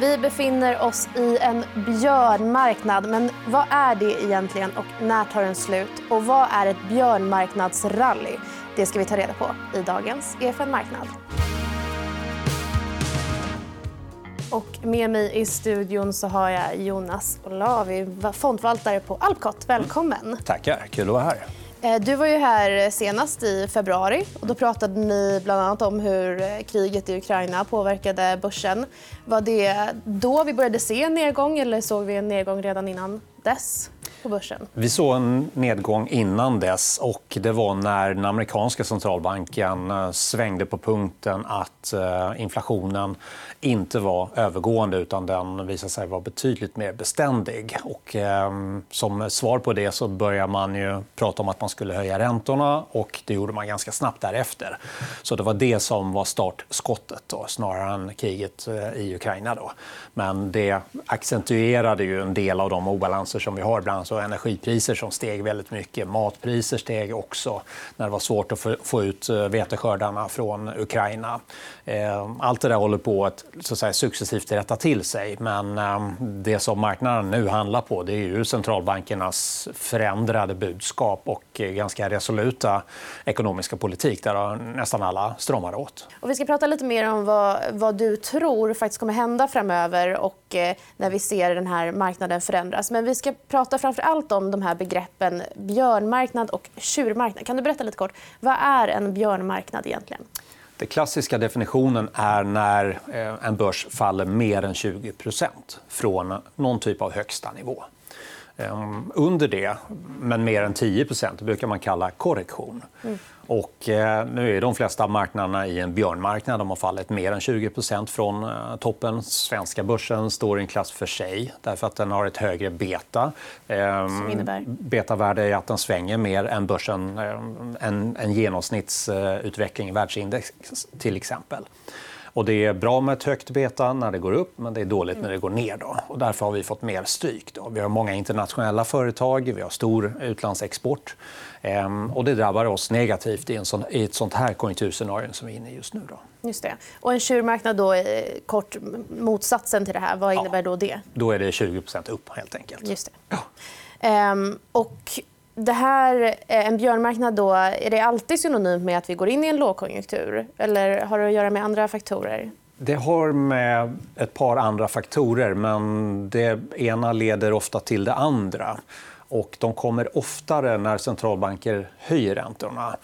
Vi befinner oss i en björnmarknad. Men vad är det egentligen och när tar den slut? Och vad är ett björnmarknadsrally? Det ska vi ta reda på i dagens EFN Marknad. Och med mig i studion så har jag Jonas Olavi, fondförvaltare på Alpcot. Välkommen. Tackar. Kul att vara här. Eh, du var ju här senast i februari. och Då pratade ni bland annat om hur eh, kriget i Ukraina påverkade börsen. Var det då vi började se en nedgång eller såg vi en nedgång redan innan dess? På börsen? Vi såg en nedgång innan dess. och Det var när den amerikanska centralbanken eh, svängde på punkten att eh, inflationen inte var övergående utan den visade sig vara betydligt mer beständig. Och, eh, som svar på det så började man ju prata om att man skulle höja räntorna och det gjorde man ganska snabbt därefter. Så det var det som var startskottet då, snarare än kriget eh, i Ukraina. Då. Men det accentuerade ju en del av de obalanser som vi har. Bland alltså energipriser som steg väldigt mycket. Matpriser steg också när det var svårt att få ut eh, veteskördarna från Ukraina. Eh, allt det där håller på att så att säga, successivt rätta till sig. Men ehm, det som marknaden nu handlar på det är ju centralbankernas förändrade budskap och eh, ganska resoluta ekonomiska politik där nästan alla stramar åt. Och vi ska prata lite mer om vad, vad du tror faktiskt kommer hända framöver och när vi ser den här marknaden förändras. Men vi ska prata framför allt om de här begreppen björnmarknad och tjurmarknad. Kan du berätta lite kort, vad är en björnmarknad egentligen? Den klassiska definitionen är när eh, en börs faller mer än 20% från någon typ av högsta nivå. Ehm, under det, men mer än 10 det brukar man kalla korrektion. Mm. Och, eh, nu är de flesta marknaderna i en björnmarknad. De har fallit mer än 20% från eh, toppen. Svenska börsen står i en klass för sig därför att den har ett högre beta. Eh, Som innebär? Betavärde är att den svänger mer än börsen, eh, en, en genomsnittsutveckling i världsindex till exempel. Och det är bra med ett högt beta när det går upp, men det är dåligt när det går ner. Då. Och därför har vi fått mer stryk. Då. Vi har många internationella företag, vi har stor utlandsexport. Ehm, och det drabbar oss negativt i, en sån, i ett sånt här konjunkturscenario som vi är inne i just nu. Då. Just det. Och en tjurmarknad då är kort motsatsen till det här. Vad innebär då det? Då är det 20% upp helt enkelt. Just det. Ja. Ehm, och det här, eh, en björnmarknad då, är det alltid synonymt med att vi går in i en lågkonjunktur? Eller har det att göra med andra faktorer? Det har med ett par andra faktorer, men det ena leder ofta till det andra. Och de kommer oftare när centralbanker höjer räntorna.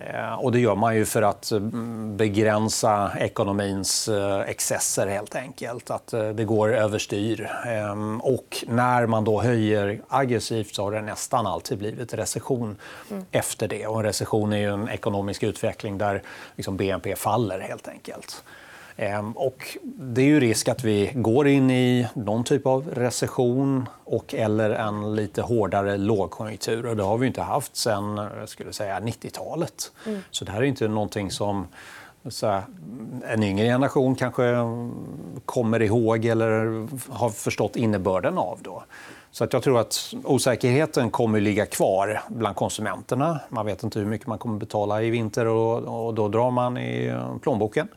Eh, och det gör man ju för att mm, begränsa ekonomins eh, excesser. helt enkelt. Att eh, det går överstyr. Och när man då höjer aggressivt så har det nästan alltid blivit recession mm. efter det. Och en recession är en ekonomisk utveckling där liksom BNP faller. helt enkelt. Ehm, och det är ju risk att vi går in i någon typ av recession och eller en lite hårdare lågkonjunktur. Och det har vi inte haft sen 90-talet. Mm. Så det här är inte någonting som så en yngre generation kanske kommer ihåg eller har förstått innebörden av. Då. Så att jag tror att osäkerheten kommer att ligga kvar bland konsumenterna. Man vet inte hur mycket man kommer att betala i vinter och, och då drar man i plånboken.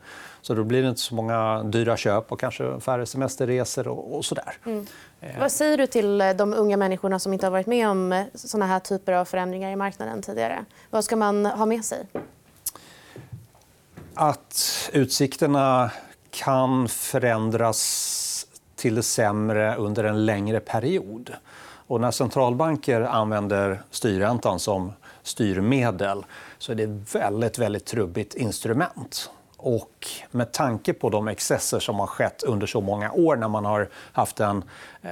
Så då blir det inte så många dyra köp och kanske färre semesterresor och, och sådär. Mm. Eh. Vad säger du till eh, de unga människorna som inte har varit med om eh, såna här typer av förändringar i marknaden tidigare? Vad ska man ha med sig? Att utsikterna kan förändras till det sämre under en längre period. Och när centralbanker använder styrräntan som styrmedel så är det ett väldigt, väldigt trubbigt instrument. Och med tanke på de excesser som har skett under så många år när man har haft en eh,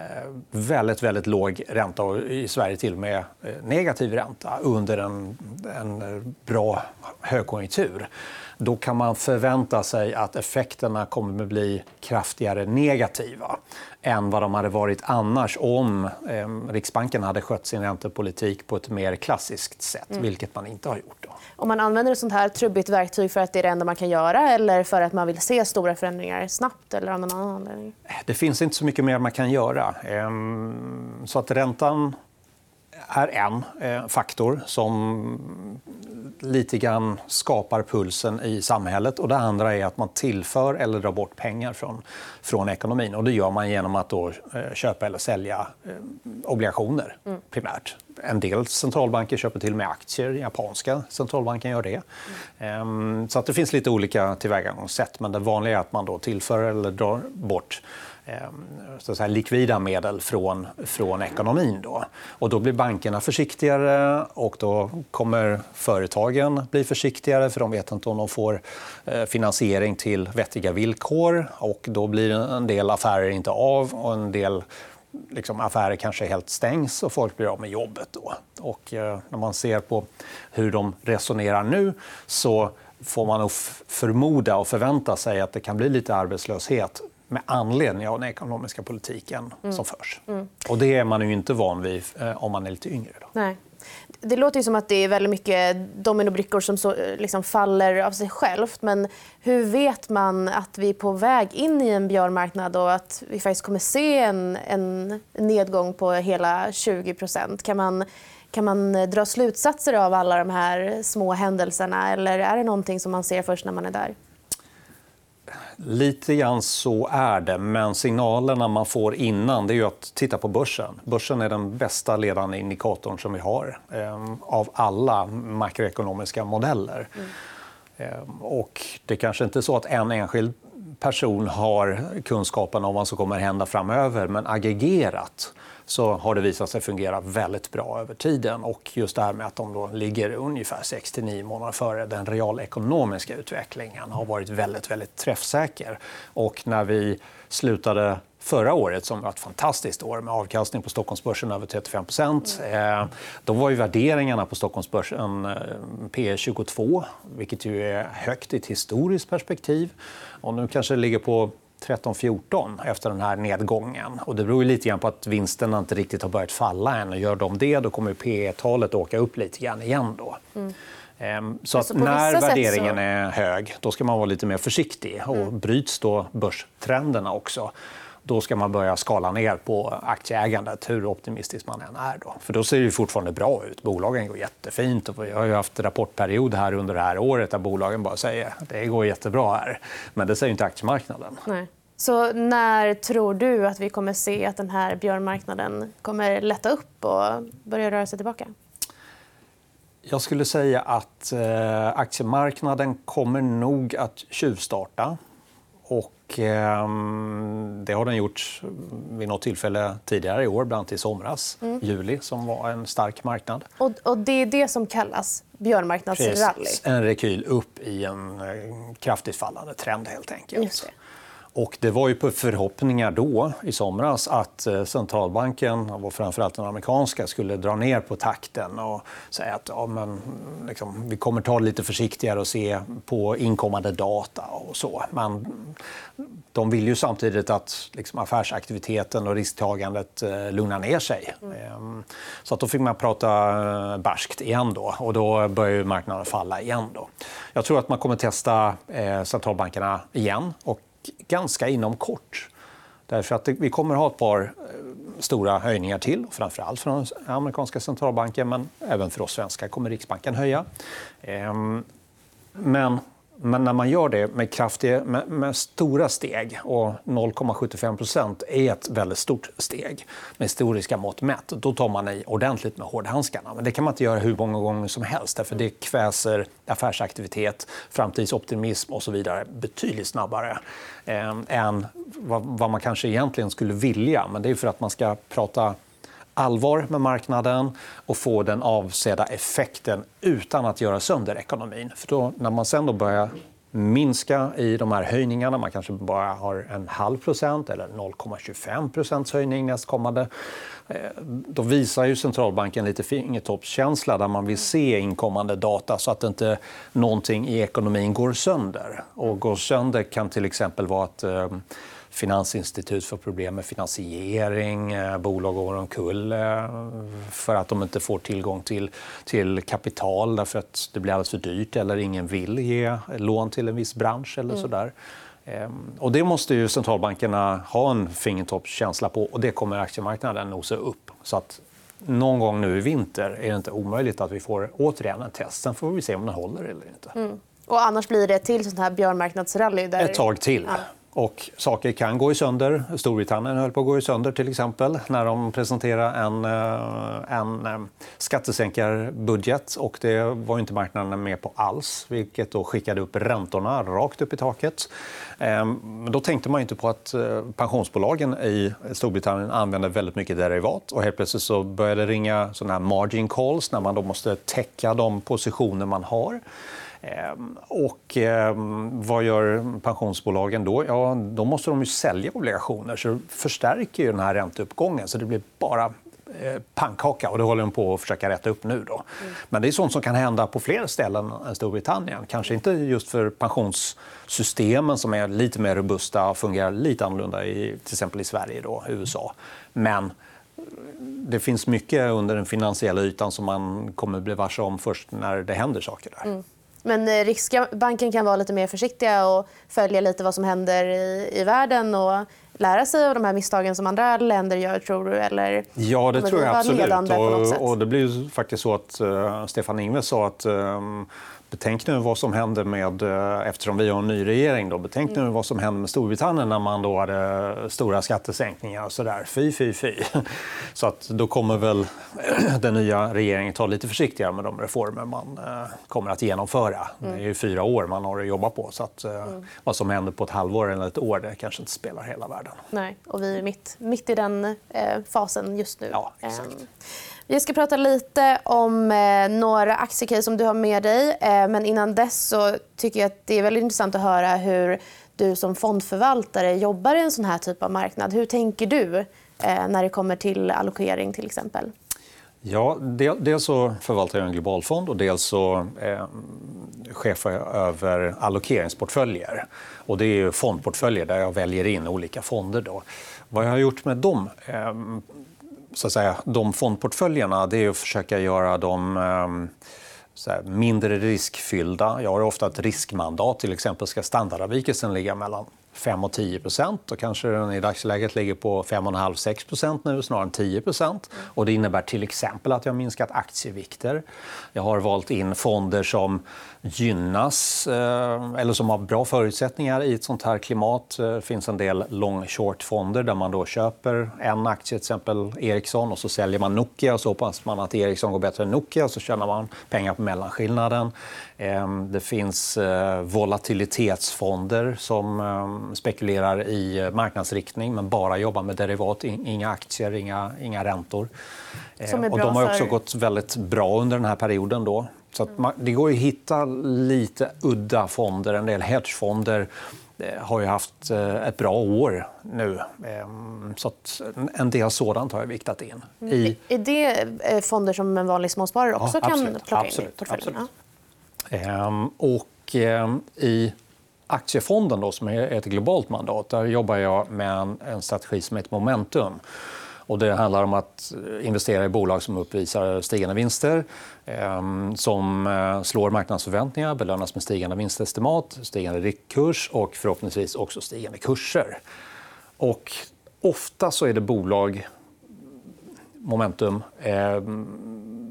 väldigt, väldigt låg ränta och i Sverige till och med eh, negativ ränta under en, en bra högkonjunktur då kan man förvänta sig att effekterna kommer att bli kraftigare negativa än vad de hade varit annars om eh, Riksbanken hade skött sin räntepolitik på ett mer klassiskt sätt, mm. vilket man inte har gjort. Då. Om man använder ett sånt här trubbigt verktyg för att det är det enda man kan göra eller för att man vill se stora förändringar snabbt? Eller av någon annan anledning? Det finns inte så mycket mer man kan göra. Ehm, så att räntan är en eh, faktor som lite grann skapar pulsen i samhället. Och det andra är att man tillför eller drar bort pengar från, från ekonomin. Och det gör man genom att då, eh, köpa eller sälja eh, obligationer mm. primärt. En del centralbanker köper till och med aktier. Japanska centralbanken gör det. Mm. Så att det finns lite olika tillvägagångssätt. Men det vanliga är att man då tillför eller drar bort Ehm, Ehm, så att säga, likvida medel från, från ekonomin. Då. Och då blir bankerna försiktigare och då kommer företagen bli försiktigare för de vet inte om de får eh, finansiering till vettiga villkor. Och då blir en del affärer inte av och en del liksom, affärer kanske helt stängs och folk blir av med jobbet. Då. Och, eh, när man ser på hur de resonerar nu så får man nog förmoda och förvänta sig att det kan bli lite arbetslöshet med anledning av den ekonomiska politiken mm. som förs. Mm. Och det är man ju inte van vid eh, om man är lite yngre. Då. Nej. Det låter ju som att det är väldigt mycket dominobrickor som så, liksom faller av sig självt. Men hur vet man att vi är på väg in i en björnmarknad och att vi faktiskt kommer se en, en nedgång på hela 20 kan man, kan man dra slutsatser av alla de här små händelserna eller är det någonting som man ser först när man är där? Lite grann så är det, men signalerna man får innan det är att titta på börsen. Börsen är den bästa ledande indikatorn som vi har eh, av alla makroekonomiska modeller. Mm. Eh, och det kanske inte är så att en enskild person har kunskapen om vad som kommer att hända framöver men aggregerat så har det visat sig fungera väldigt bra över tiden. Och just det här med att de då ligger ungefär 6-9 månader före den realekonomiska utvecklingen har varit väldigt, väldigt träffsäker. Och när vi slutade förra året, som var ett fantastiskt år med avkastning på Stockholmsbörsen över 35 eh, Då var ju värderingarna på Stockholmsbörsen eh, P 22 vilket ju är högt i ett historiskt perspektiv. Och nu kanske det ligger på 13-14 efter den här nedgången. Och det beror lite grann på att vinsterna inte riktigt har börjat falla än. Och gör de det då kommer P talet åka upp lite grann igen. Då. Mm. Så att när värderingen så... är hög då ska man vara lite mer försiktig. Och mm. Bryts då börstrenderna också då ska man börja skala ner på aktieägandet, hur optimistisk man än är. Då. För då ser det fortfarande bra ut. Bolagen går jättefint. Och vi har haft rapportperiod här under det här året där bolagen bara säger att det går jättebra här. Men det säger inte aktiemarknaden. Nej. Så när tror du att vi kommer se att den här björnmarknaden kommer lätta upp och börja röra sig tillbaka? Jag skulle säga att eh, aktiemarknaden kommer nog att tjuvstarta. Och, eh, det har den gjort vid något tillfälle tidigare i år, bland annat i somras, mm. juli, som var en stark marknad. Och, och Det är det som kallas björnmarknadsrally? Precis, en rekyl upp i en eh, kraftigt fallande trend. helt enkelt. Och det var ju på förhoppningar då, i somras, att eh, centralbanken, och framförallt den amerikanska, skulle dra ner på takten och säga att ja, men, liksom, vi kommer ta det lite försiktigare och se på inkommande data och så. Men de vill ju samtidigt att liksom, affärsaktiviteten och risktagandet eh, lugnar ner sig. Mm. Så att då fick man prata eh, barskt igen då, och då börjar marknaden falla igen. Då. Jag tror att man kommer testa eh, centralbankerna igen. Och ganska inom kort. Därför att vi kommer att ha ett par eh, stora höjningar till. Framförallt från den amerikanska centralbanken, men även för oss svenskar kommer Riksbanken höja. Ehm, men men när man gör det med, kraftiga, med, med stora steg och 0,75% är ett väldigt stort steg med historiska mått mätt, då tar man i ordentligt med hårdhandskarna. Men det kan man inte göra hur många gånger som helst för det kväser affärsaktivitet, framtidsoptimism och så vidare betydligt snabbare eh, än vad, vad man kanske egentligen skulle vilja. Men det är för att man ska prata allvar med marknaden och få den avsedda effekten utan att göra sönder ekonomin. För då, när man sen då börjar minska i de här höjningarna, man kanske bara har en halv procent eller 0,25 procents höjning nästkommande, eh, då visar ju centralbanken lite fingertoppskänsla där man vill se inkommande data så att inte någonting i ekonomin går sönder. Och går sönder kan till exempel vara att eh, finansinstitut får problem med finansiering. Eh, bolag går omkull eh, för att de inte får tillgång till, till kapital därför att det blir alldeles för dyrt eller ingen vill ge lån till en viss bransch. eller mm. sådär. Ehm, och det måste ju centralbankerna ha en fingertoppskänsla på och det kommer aktiemarknaden nosa upp. Så att någon gång nu i vinter är det inte omöjligt att vi får återigen en test. Sen får vi se om den håller eller inte. Mm. Och annars blir det till sånt här björnmarknadsrally? Där... Ett tag till. Ja. Och saker kan gå i sönder. Storbritannien höll på att gå i sönder till exempel när de presenterade en, eh, en eh, skattesänkarbudget. Och det var inte marknaden med på alls, vilket då skickade upp räntorna rakt upp i taket. Ehm, då tänkte man inte på att eh, pensionsbolagen i Storbritannien använder väldigt mycket derivat. Och helt plötsligt så började det ringa såna här margin calls när man då måste täcka de positioner man har. Ehm, och ehm, vad gör pensionsbolagen då? Ja, då måste de ju sälja obligationer. Så det förstärker ju den här ränteuppgången. Så det blir bara eh, pannkaka och det håller de på att försöka rätta upp nu. Då. Mm. Men det är sånt som kan hända på fler ställen än Storbritannien. Kanske inte just för pensionssystemen som är lite mer robusta och fungerar lite annorlunda i till exempel i Sverige och USA. Men det finns mycket under den finansiella ytan som man kommer bli varse om först när det händer saker där. Mm. Men eh, Riksbanken kan vara lite mer försiktiga och följa lite vad som händer i, i världen och lära sig av de här misstagen som andra länder gör, tror du? Eller ja, det tror jag absolut. Och, och, det blir faktiskt så att uh, Stefan Ingves sa att um, Betänk nu vad som hände med, eh, eftersom vi har en ny regering, då, betänk nu mm. vad som hände med Storbritannien när man då hade stora skattesänkningar och sådär. Fy, fy, fy. Så att då kommer väl den nya regeringen ta lite försiktigare med de reformer man eh, kommer att genomföra. Mm. Det är ju fyra år man har att jobba på. Så att, eh, mm. vad som händer på ett halvår eller ett år det kanske inte spelar hela världen. Nej, och vi är mitt, mitt i den fasen just nu. Ja, exakt. Vi ska prata lite om eh, några aktiecase som du har med dig. Eh, men innan dess så tycker jag att det är väldigt intressant att höra hur du som fondförvaltare jobbar i en sån här typ av marknad. Hur tänker du eh, när det kommer till allokering till exempel? Ja, dels så förvaltar jag en global fond och dels så eh, chefar jag över allokeringsportföljer. Och det är fondportföljer där jag väljer in olika fonder. Då. Vad jag har gjort med dem eh, så att säga, de fondportföljerna det är att försöka göra dem ehm, här, mindre riskfyllda. Jag har ofta ett riskmandat. Till exempel ska standardavvikelsen ligga mellan 5 och 10 procent. kanske den i dagsläget ligger på 5,5-6 nu snarare än 10. Och det innebär till exempel att jag har minskat aktievikter. Jag har valt in fonder som gynnas eh, eller som har bra förutsättningar i ett sånt här klimat. Det finns en del long short-fonder där man då köper en aktie, till exempel Ericsson, och så säljer man Nokia och så hoppas man att Ericsson går bättre än Nokia och så tjänar man pengar på mellanskillnaden. Ehm, det finns eh, volatilitetsfonder som ehm, spekulerar i marknadsriktning men bara jobbar med derivat, inga aktier, inga, inga räntor. Och de har också gått väldigt bra under den här perioden. Då. Så man, det går att hitta lite udda fonder. En del hedgefonder eh, har ju haft eh, ett bra år nu. Ehm, så en del sådant har jag viktat in. Mm. I... Är det fonder som en vanlig småsparare också ja, kan plocka in i portföljen? Absolut. Ehm, och ehm, i aktiefonden, då, som är ett globalt mandat, där jobbar jag med en, strategi som heter Momentum. Och det handlar om att eh, investera i bolag som uppvisar stigande vinster ehm, som eh, slår marknadsförväntningar, belönas med stigande vinstestimat, stigande riktkurs och förhoppningsvis också stigande kurser. Och ofta så är det bolag, Momentum,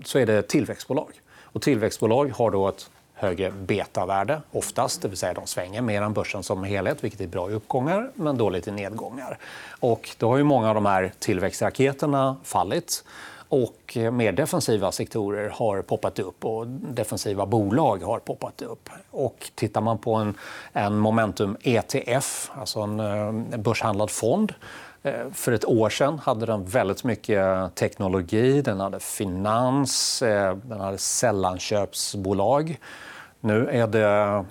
så är det tillväxtbolag. Och tillväxtbolag har då ett högre betavärde oftast, det vill säga de svänger mer än börsen som helhet, vilket är bra i uppgångar men dåligt i nedgångar. Och då har ju många av de här tillväxtraketerna fallit och mer defensiva sektorer har poppat upp och defensiva bolag har poppat upp. Och tittar man på en, en Momentum ETF, alltså en, en börshandlad fond för ett år sedan hade den väldigt mycket teknologi, den hade finans, eh, den hade sällanköpsbolag. Nu är det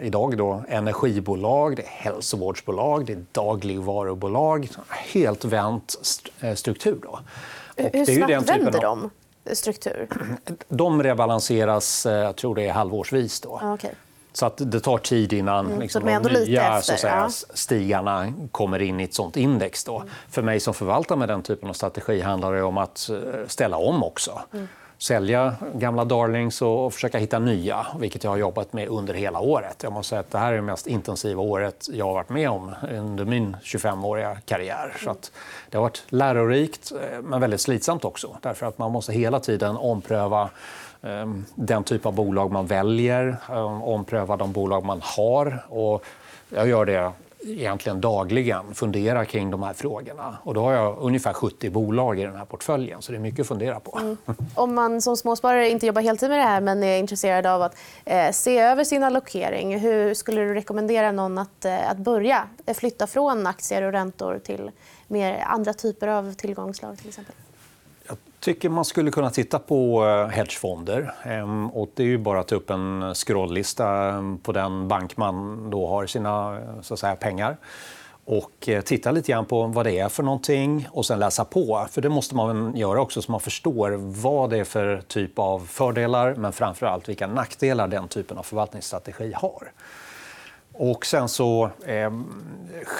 idag då energibolag, det är hälsovårdsbolag, det är dagligvarubolag. Helt vänt eh, struktur. Då. Och Hur snabbt vänder de struktur? De rebalanseras jag tror det är halvårsvis. Då. okay. Så att det tar tid innan mm, liksom, de nya att säga, ja. stigarna kommer in i ett sånt index. Då. Mm. För mig som förvaltar med den typen av strategi handlar det om att eh, ställa om också. Mm. sälja gamla darlings och försöka hitta nya, vilket jag har jobbat med under hela året. Jag måste säga att det här är det mest intensiva året jag har varit med om under min 25-åriga karriär. Så att det har varit lärorikt, eh, men väldigt slitsamt också. Därför att man måste hela tiden ompröva Ehm, den typ av bolag man väljer, ehm, ompröva de bolag man har. Och jag gör det egentligen dagligen funderar kring de här frågorna. Och då har jag ungefär 70 bolag i den här portföljen, så det är mycket att fundera på. Mm. Om man som småsparare inte jobbar heltid med det här men är intresserad av att eh, se över sin allokering, hur skulle du rekommendera någon att, eh, att börja flytta från aktier och räntor till mer andra typer av tillgångsslag? Till exempel? Tycker man skulle kunna titta på eh, hedgefonder. Ehm, och det är ju bara att ta upp en scrolllista ehm, på den bank man då har sina eh, så att säga, pengar och eh, titta lite grann på vad det är för någonting och sen läsa på. För Det måste man göra också så man förstår vad det är för typ av fördelar men framför allt vilka nackdelar den typen av förvaltningsstrategi har. Och sen så eh,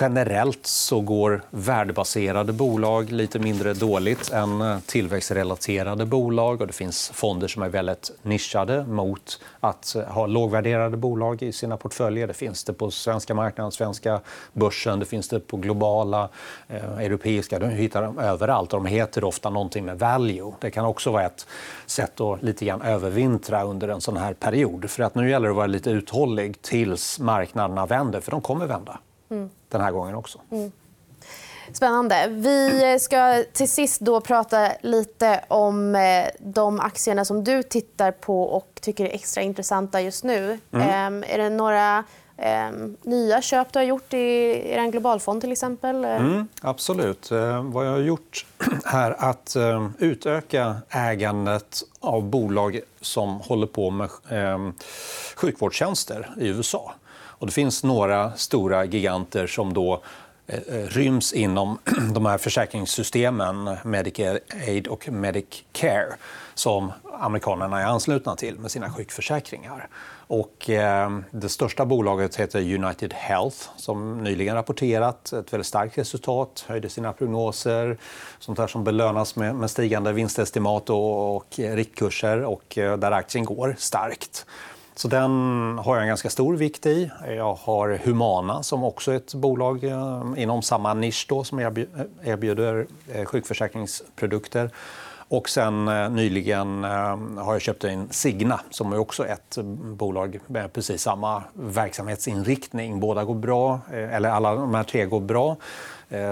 generellt så går värdebaserade bolag lite mindre dåligt än eh, tillväxtrelaterade bolag. Och det finns fonder som är väldigt nischade mot att eh, ha lågvärderade bolag i sina portföljer. Det finns det på svenska marknaden, svenska börsen, det finns det på globala, eh, europeiska. Du hittar dem överallt och de heter ofta någonting med value. Det kan också vara ett sätt att lite grann övervintra under en sån här period. För att nu gäller det att vara lite uthållig tills marknaden marknaderna vänder, för de kommer vända mm. den här gången också. Mm. Spännande. Vi ska till sist då prata lite om eh, de aktierna som du tittar på och tycker är extra intressanta just nu. Mm. Ehm, är det några ehm, nya köp du har gjort i er globalfond till exempel? Mm, absolut. Eh, vad jag har gjort är att eh, utöka ägandet av bolag som håller på med sjukvårdstjänster i USA. Och det finns några stora giganter som då eh, eh, ryms inom de här försäkringssystemen Medicaid och Medicare som amerikanerna är anslutna till med sina sjukförsäkringar. Och, eh, det största bolaget heter United Health som nyligen rapporterat ett väldigt starkt resultat, höjde sina prognoser, sånt där som belönas med, med stigande vinstestimat och, och eh, riktkurser och eh, där aktien går starkt. Så den har jag en ganska stor vikt i. Jag har Humana som också är ett bolag eh, inom samma nisch då, som eh, erbjuder eh, sjukförsäkringsprodukter. Och sen nyligen har jag köpt in Signa som är också ett bolag med precis samma verksamhetsinriktning. Båda går bra, eller alla de här tre går bra.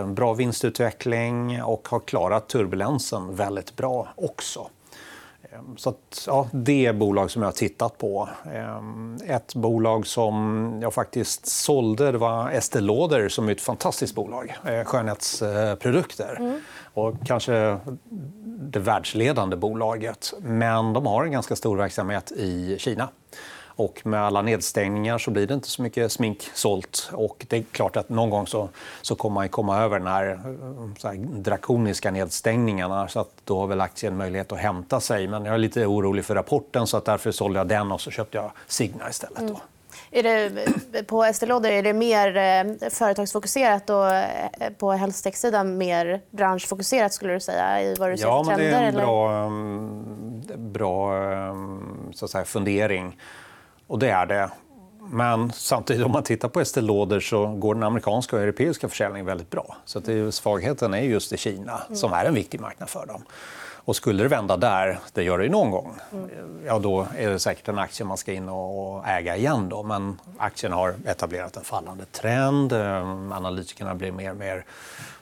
Bra vinstutveckling och har klarat turbulensen väldigt bra också. Ehm, så att, ja, det är bolag som jag har tittat på. Ehm, ett bolag som jag faktiskt sålde det var Estée Lauder som är ett fantastiskt bolag. Eh, skönhetsprodukter. Mm. Och kanske det världsledande bolaget. Men de har en ganska stor verksamhet i Kina. Och med alla nedstängningar så blir det inte så mycket smink sålt. Och det är klart att någon gång så, så kommer man komma över den här, så här drakoniska nedstängningarna. Så att då har väl aktien möjlighet att hämta sig. Men jag är lite orolig för rapporten så att därför sålde jag den och så köpte jag Signa istället. Då. Mm. Är det, på Estée Lauder är det mer eh, företagsfokuserat och eh, på hälsotechsidan mer branschfokuserat skulle du säga i vad du ser ja? Ja, det är en bra, mm, bra så att säga, fundering. Och det är det. Men samtidigt om man tittar på Estée Lauder så går den amerikanska och europeiska försäljningen väldigt bra. Så det är, svagheten är just i Kina som är en viktig marknad för dem. Och skulle det vända där, det gör det ju någon gång, ja, då är det säkert en aktie man ska in och äga igen. Då. Men aktien har etablerat en fallande trend. Ehm, analytikerna blir mer och mer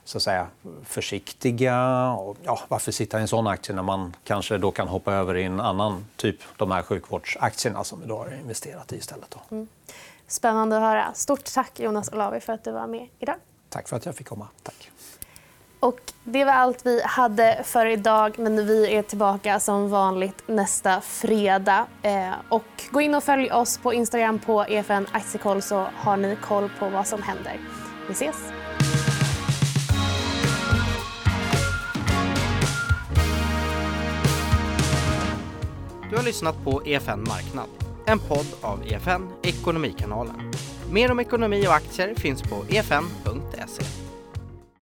så att säga, försiktiga. Och, ja, varför sitta i en sån aktie när man kanske då kan hoppa över i en annan typ, de här sjukvårdsaktierna som vi då har investerat i istället. Då. Mm. Spännande att höra. Stort tack Jonas Olavi för att du var med idag. Tack för att jag fick komma. Tack. Och det var allt vi hade för idag, men vi är tillbaka som vanligt nästa fredag. Eh, och gå in och följ oss på Instagram på EFN Aktiekoll så har ni koll på vad som händer. Vi ses! Du har lyssnat på EFN Marknad, en podd av EFN Ekonomikanalen. Mer om ekonomi och aktier finns på efn.se.